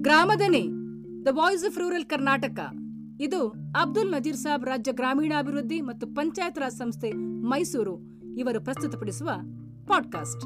Gramadani the voice of rural Karnataka ಇದು ಅಬ್ದುಲ್ ನಜೀರ್ ಸಾಬ್ ರಾಜ್ಯ ಗ್ರಾಮೀಣಾಭಿವೃದ್ಧಿ ಮತ್ತು ಪಂಚಾಯತ್ ರಾಜ್ ಸಂಸ್ಥೆ ಮೈಸೂರು ಇವರು ಪ್ರಸ್ತುತಪಡಿಸುವ ಪಾಡ್ಕಾಸ್ಟ್.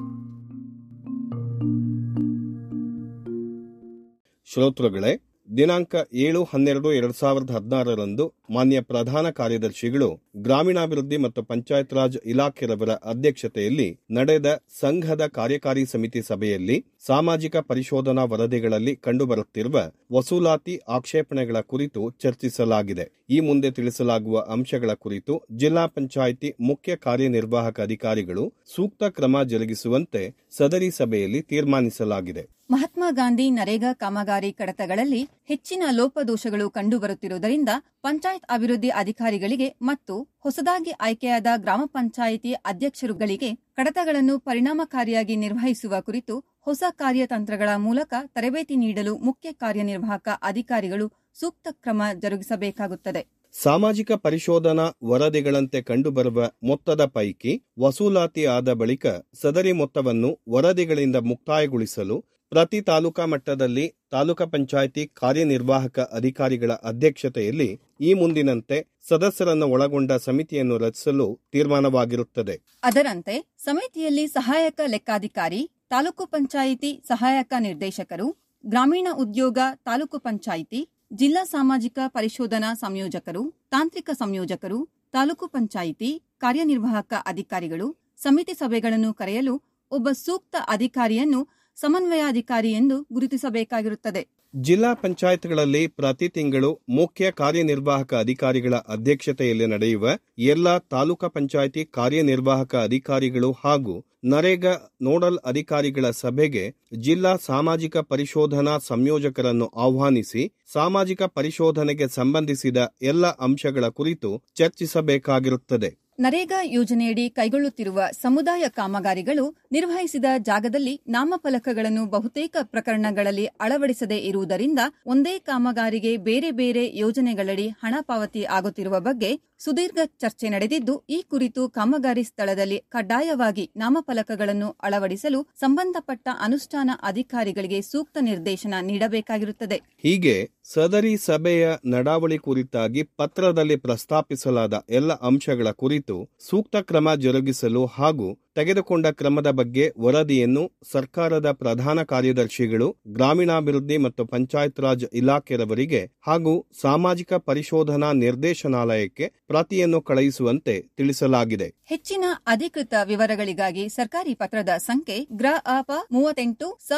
ಶ್ರೋತೃಗಳೇ ದಿನಾಂಕ ಏಳು, ಹನ್ನೆರಡು, ಎರಡು ಸಾವಿರದ ಹದಿನಾರರಂದು ಮಾನ್ಯ ಪ್ರಧಾನ ಕಾರ್ಯದರ್ಶಿಗಳು, ಗ್ರಾಮೀಣಾಭಿವೃದ್ಧಿ ಮತ್ತು ಪಂಚಾಯತ್ ರಾಜ್ ಇಲಾಖೆರವರ ಅಧ್ಯಕ್ಷತೆಯಲ್ಲಿ ನಡೆದ ಸಂಘದ ಕಾರ್ಯಕಾರಿ ಸಮಿತಿ ಸಭೆಯಲ್ಲಿ ಸಾಮಾಜಿಕ ಪರಿಶೋಧನಾ ವರದಿಗಳಲ್ಲಿ ಕಂಡುಬರುತ್ತಿರುವ ವಸೂಲಾತಿ ಆಕ್ಷೇಪಣೆಗಳ ಕುರಿತು ಚರ್ಚಿಸಲಾಗಿದೆ. ಈ ಮುಂದೆ ತಿಳಿಸಲಾಗುವ ಅಂಶಗಳ ಕುರಿತು ಜಿಲ್ಲಾ ಪಂಚಾಯಿತಿ ಮುಖ್ಯ ಕಾರ್ಯನಿರ್ವಾಹಕ ಅಧಿಕಾರಿಗಳು ಸೂಕ್ತ ಕ್ರಮ ಜರುಗಿಸುವಂತೆ ಸದರಿ ಸಭೆಯಲ್ಲಿ ತೀರ್ಮಾನಿಸಲಾಗಿದೆ. ಮಹಾತ್ಮ ಗಾಂಧಿ ನರೇಗಾ ಕಾಮಗಾರಿ ಕಡತಗಳಲ್ಲಿ ಹೆಚ್ಚಿನ ಲೋಪದೋಷಗಳು ಕಂಡುಬರುತ್ತಿರುವುದರಿಂದ ಪಂಚಾಯತ್ ಅಭಿವೃದ್ಧಿ ಅಧಿಕಾರಿಗಳಿಗೆ ಮತ್ತು ಹೊಸದಾಗಿ ಆಯ್ಕೆಯಾದ ಗ್ರಾಮ ಪಂಚಾಯಿತಿ ಅಧ್ಯಕ್ಷರುಗಳಿಗೆ ಕಡತಗಳನ್ನು ಪರಿಣಾಮಕಾರಿಯಾಗಿ ನಿರ್ವಹಿಸುವ ಕುರಿತು ಹೊಸ ಕಾರ್ಯತಂತ್ರಗಳ ಮೂಲಕ ತರಬೇತಿ ನೀಡಲು ಮುಖ್ಯ ಕಾರ್ಯನಿರ್ವಾಹಕ ಅಧಿಕಾರಿಗಳು ಸೂಕ್ತ ಕ್ರಮ ಜರುಗಿಸಬೇಕಾಗುತ್ತದೆ. ಸಾಮಾಜಿಕ ಪರಿಶೋಧನಾ ವರದಿಗಳಂತೆ ಕಂಡುಬರುವ ಮೊತ್ತದ ಪೈಕಿ ವಸೂಲಾತಿ ಆದ ಬಳಿಕ ಸದರಿ ಮೊತ್ತವನ್ನು ವರದಿಗಳಿಂದ ಮುಕ್ತಾಯಗೊಳಿಸಲು ಪ್ರತಿ ತಾಲೂಕಾ ಮಟ್ಟದಲ್ಲಿ ತಾಲೂಕಾ ಪಂಚಾಯಿತಿ ಕಾರ್ಯನಿರ್ವಾಹಕ ಅಧಿಕಾರಿಗಳ ಅಧ್ಯಕ್ಷತೆಯಲ್ಲಿ ಈ ಮುಂದಿನಂತೆ ಸದಸ್ಯರನ್ನು ಒಳಗೊಂಡ ಸಮಿತಿಯನ್ನು ರಚಿಸಲು ತೀರ್ಮಾನವಾಗಿರುತ್ತದೆ. ಅದರಂತೆ ಸಮಿತಿಯಲ್ಲಿ ಸಹಾಯಕ ಲೆಕ್ಕಾಧಿಕಾರಿ, ತಾಲೂಕು ಪಂಚಾಯಿತಿ ಸಹಾಯಕ ನಿರ್ದೇಶಕರು, ಗ್ರಾಮೀಣ ಉದ್ಯೋಗ ತಾಲೂಕು ಪಂಚಾಯಿತಿ, ಜಿಲ್ಲಾ ಸಾಮಾಜಿಕ ಪರಿಶೋಧನಾ ಸಂಯೋಜಕರು, ತಾಂತ್ರಿಕ ಸಂಯೋಜಕರು, ತಾಲೂಕು ಪಂಚಾಯಿತಿ ಕಾರ್ಯನಿರ್ವಾಹಕ ಅಧಿಕಾರಿಗಳು, ಸಮಿತಿ ಸಭೆಗಳನ್ನು ಕರೆಯಲು ಒಬ್ಬ ಸೂಕ್ತ ಅಧಿಕಾರಿಯನ್ನು ಸಮನ್ವಯಾಧಿಕಾರಿ ಎಂದು ಗುರುತಿಸಬೇಕಾಗಿರುತ್ತದೆ. ಜಿಲ್ಲಾ ಪಂಚಾಯತ್ಗಳಲ್ಲಿ ಪ್ರತಿ ತಿಂಗಳು ಮುಖ್ಯ ಕಾರ್ಯನಿರ್ವಾಹಕ ಅಧಿಕಾರಿಗಳ ಅಧ್ಯಕ್ಷತೆಯಲ್ಲಿ ನಡೆಯುವ ಎಲ್ಲ ತಾಲೂಕಾ ಪಂಚಾಯಿತಿ ಕಾರ್ಯನಿರ್ವಾಹಕ ಅಧಿಕಾರಿಗಳು ಹಾಗೂ ನರೇಗಾ ನೋಡಲ್ ಅಧಿಕಾರಿಗಳ ಸಭೆಗೆ ಜಿಲ್ಲಾ ಸಾಮಾಜಿಕ ಪರಿಶೋಧನಾ ಸಂಯೋಜಕರನ್ನು ಆಹ್ವಾನಿಸಿ ಸಾಮಾಜಿಕ ಪರಿಶೋಧನೆಗೆ ಸಂಬಂಧಿಸಿದ ಎಲ್ಲ ಅಂಶಗಳ ಕುರಿತು ಚರ್ಚಿಸಬೇಕಾಗಿರುತ್ತದೆ. ನರೇಗಾ ಯೋಜನೆಯಡಿ ಕೈಗೊಳ್ಳುತ್ತಿರುವ ಸಮುದಾಯ ಕಾಮಗಾರಿಗಳು ನಿರ್ವಹಿಸಿದ ಜಾಗದಲ್ಲಿ ನಾಮಫಲಕಗಳನ್ನು ಬಹುತೇಕ ಪ್ರಕರಣಗಳಲ್ಲಿ ಅಳವಡಿಸದೇ ಇರುವುದರಿಂದ ಒಂದೇ ಕಾಮಗಾರಿಗೆ ಬೇರೆ ಬೇರೆ ಯೋಜನೆಗಳಡಿ ಹಣ ಪಾವತಿ ಆಗುತ್ತಿರುವ ಬಗ್ಗೆ ಸುದೀರ್ಘ ಚರ್ಚೆ ನಡೆದಿದ್ದು, ಈ ಕುರಿತು ಕಾಮಗಾರಿ ಸ್ಥಳದಲ್ಲಿ ಕಡ್ಡಾಯವಾಗಿ ನಾಮಫಲಕಗಳನ್ನು ಅಳವಡಿಸಲು ಸಂಬಂಧಪಟ್ಟ ಅನುಷ್ಠಾನ ಅಧಿಕಾರಿಗಳಿಗೆ ಸೂಕ್ತ ನಿರ್ದೇಶನ ನೀಡಬೇಕಾಗಿರುತ್ತದೆ. ಹೀಗೆ ಸದರಿ ಸಭೆಯ ನಡಾವಳಿ ಕುರಿತಾಗಿ ಪತ್ರದಲ್ಲಿ ಪ್ರಸ್ತಾಪಿಸಲಾದ ಎಲ್ಲ ಅಂಶಗಳ ಕುರಿತು ಸೂಕ್ತ ಕ್ರಮ ಜರುಗಿಸಲು ಹಾಗೂ ತೆಗೆದುಕೊಂಡ ಕ್ರಮದ ಬಗ್ಗೆ ವರದಿಯನ್ನು ಸರ್ಕಾರದ ಪ್ರಧಾನ ಕಾರ್ಯದರ್ಶಿಗಳು, ಗ್ರಾಮೀಣಾಭಿವೃದ್ಧಿ ಮತ್ತು ಪಂಚಾಯತ್ ರಾಜ್ ಇಲಾಖೆಯವರಿಗೆ ಹಾಗೂ ಸಾಮಾಜಿಕ ಪರಿಶೋಧನಾ ನಿರ್ದೇಶನಾಲಯಕ್ಕೆ ಪ್ರತಿಯನ್ನು ಕಳುಹಿಸುವಂತೆ ತಿಳಿಸಲಾಗಿದೆ. ಹೆಚ್ಚಿನ ಅಧಿಕೃತ ವಿವರಗಳಿಗಾಗಿ ಸರ್ಕಾರಿ ಪತ್ರದ ಸಂಖ್ಯೆ ಗ್ರ ಅಪ ಮೂವತ್ತೆಂಟು ಸ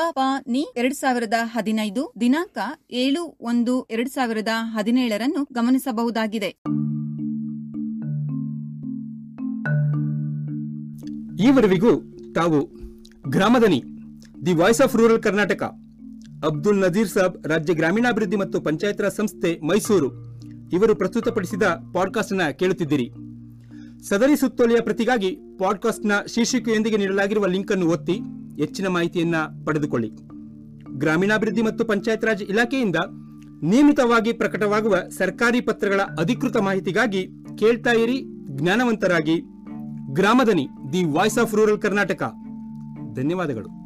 ನಿ ಎರಡ್ ಸಾವಿರದ ಹದಿನೈದು ದಿನಾಂಕ ಏಳು ಒಂದು ಎರಡ್ ಸಾವಿರದ ಹದಿನೇಳರನ್ನು ಗಮನಿಸಬಹುದಾಗಿದೆ. ಈವರೆವಿಗೂ ತಾವು Gramadani, the voice of rural Karnataka, Abdul Nazir Sab ರಾಜ್ಯ ಗ್ರಾಮೀಣಾಭಿವೃದ್ಧಿ ಮತ್ತು ಪಂಚಾಯತ್ ರಾಜ್ ಸಂಸ್ಥೆ ಮೈಸೂರು ಇವರು ಪ್ರಸ್ತುತಪಡಿಸಿದ ಪಾಡ್ಕಾಸ್ಟ್ನ ಕೇಳುತ್ತಿದ್ದೀರಿ. ಸದರಿ ಸುತ್ತೋಲೆಯ ಪ್ರತಿಗಾಗಿ ಪಾಡ್ಕಾಸ್ಟ್ನ ಶೀರ್ಷಿಕೆಯೊಂದಿಗೆ ನೀಡಲಾಗಿರುವ ಲಿಂಕ್ ಅನ್ನು ಒತ್ತಿ ಹೆಚ್ಚಿನ ಮಾಹಿತಿಯನ್ನ ಪಡೆದುಕೊಳ್ಳಿ. ಗ್ರಾಮೀಣಾಭಿವೃದ್ಧಿ ಮತ್ತು ಪಂಚಾಯತ್ ರಾಜ್ ಇಲಾಖೆಯಿಂದ ನಿಯಮಿತವಾಗಿ ಪ್ರಕಟವಾಗುವ ಸರ್ಕಾರಿ ಪತ್ರಗಳ ಅಧಿಕೃತ ಮಾಹಿತಿಗಾಗಿ ಕೇಳ್ತಾ ಇರಿ, ಜ್ಞಾನವಂತರಾಗಿ. Gramadani the voice of rural Karnataka. ಧನ್ಯವಾದಗಳು.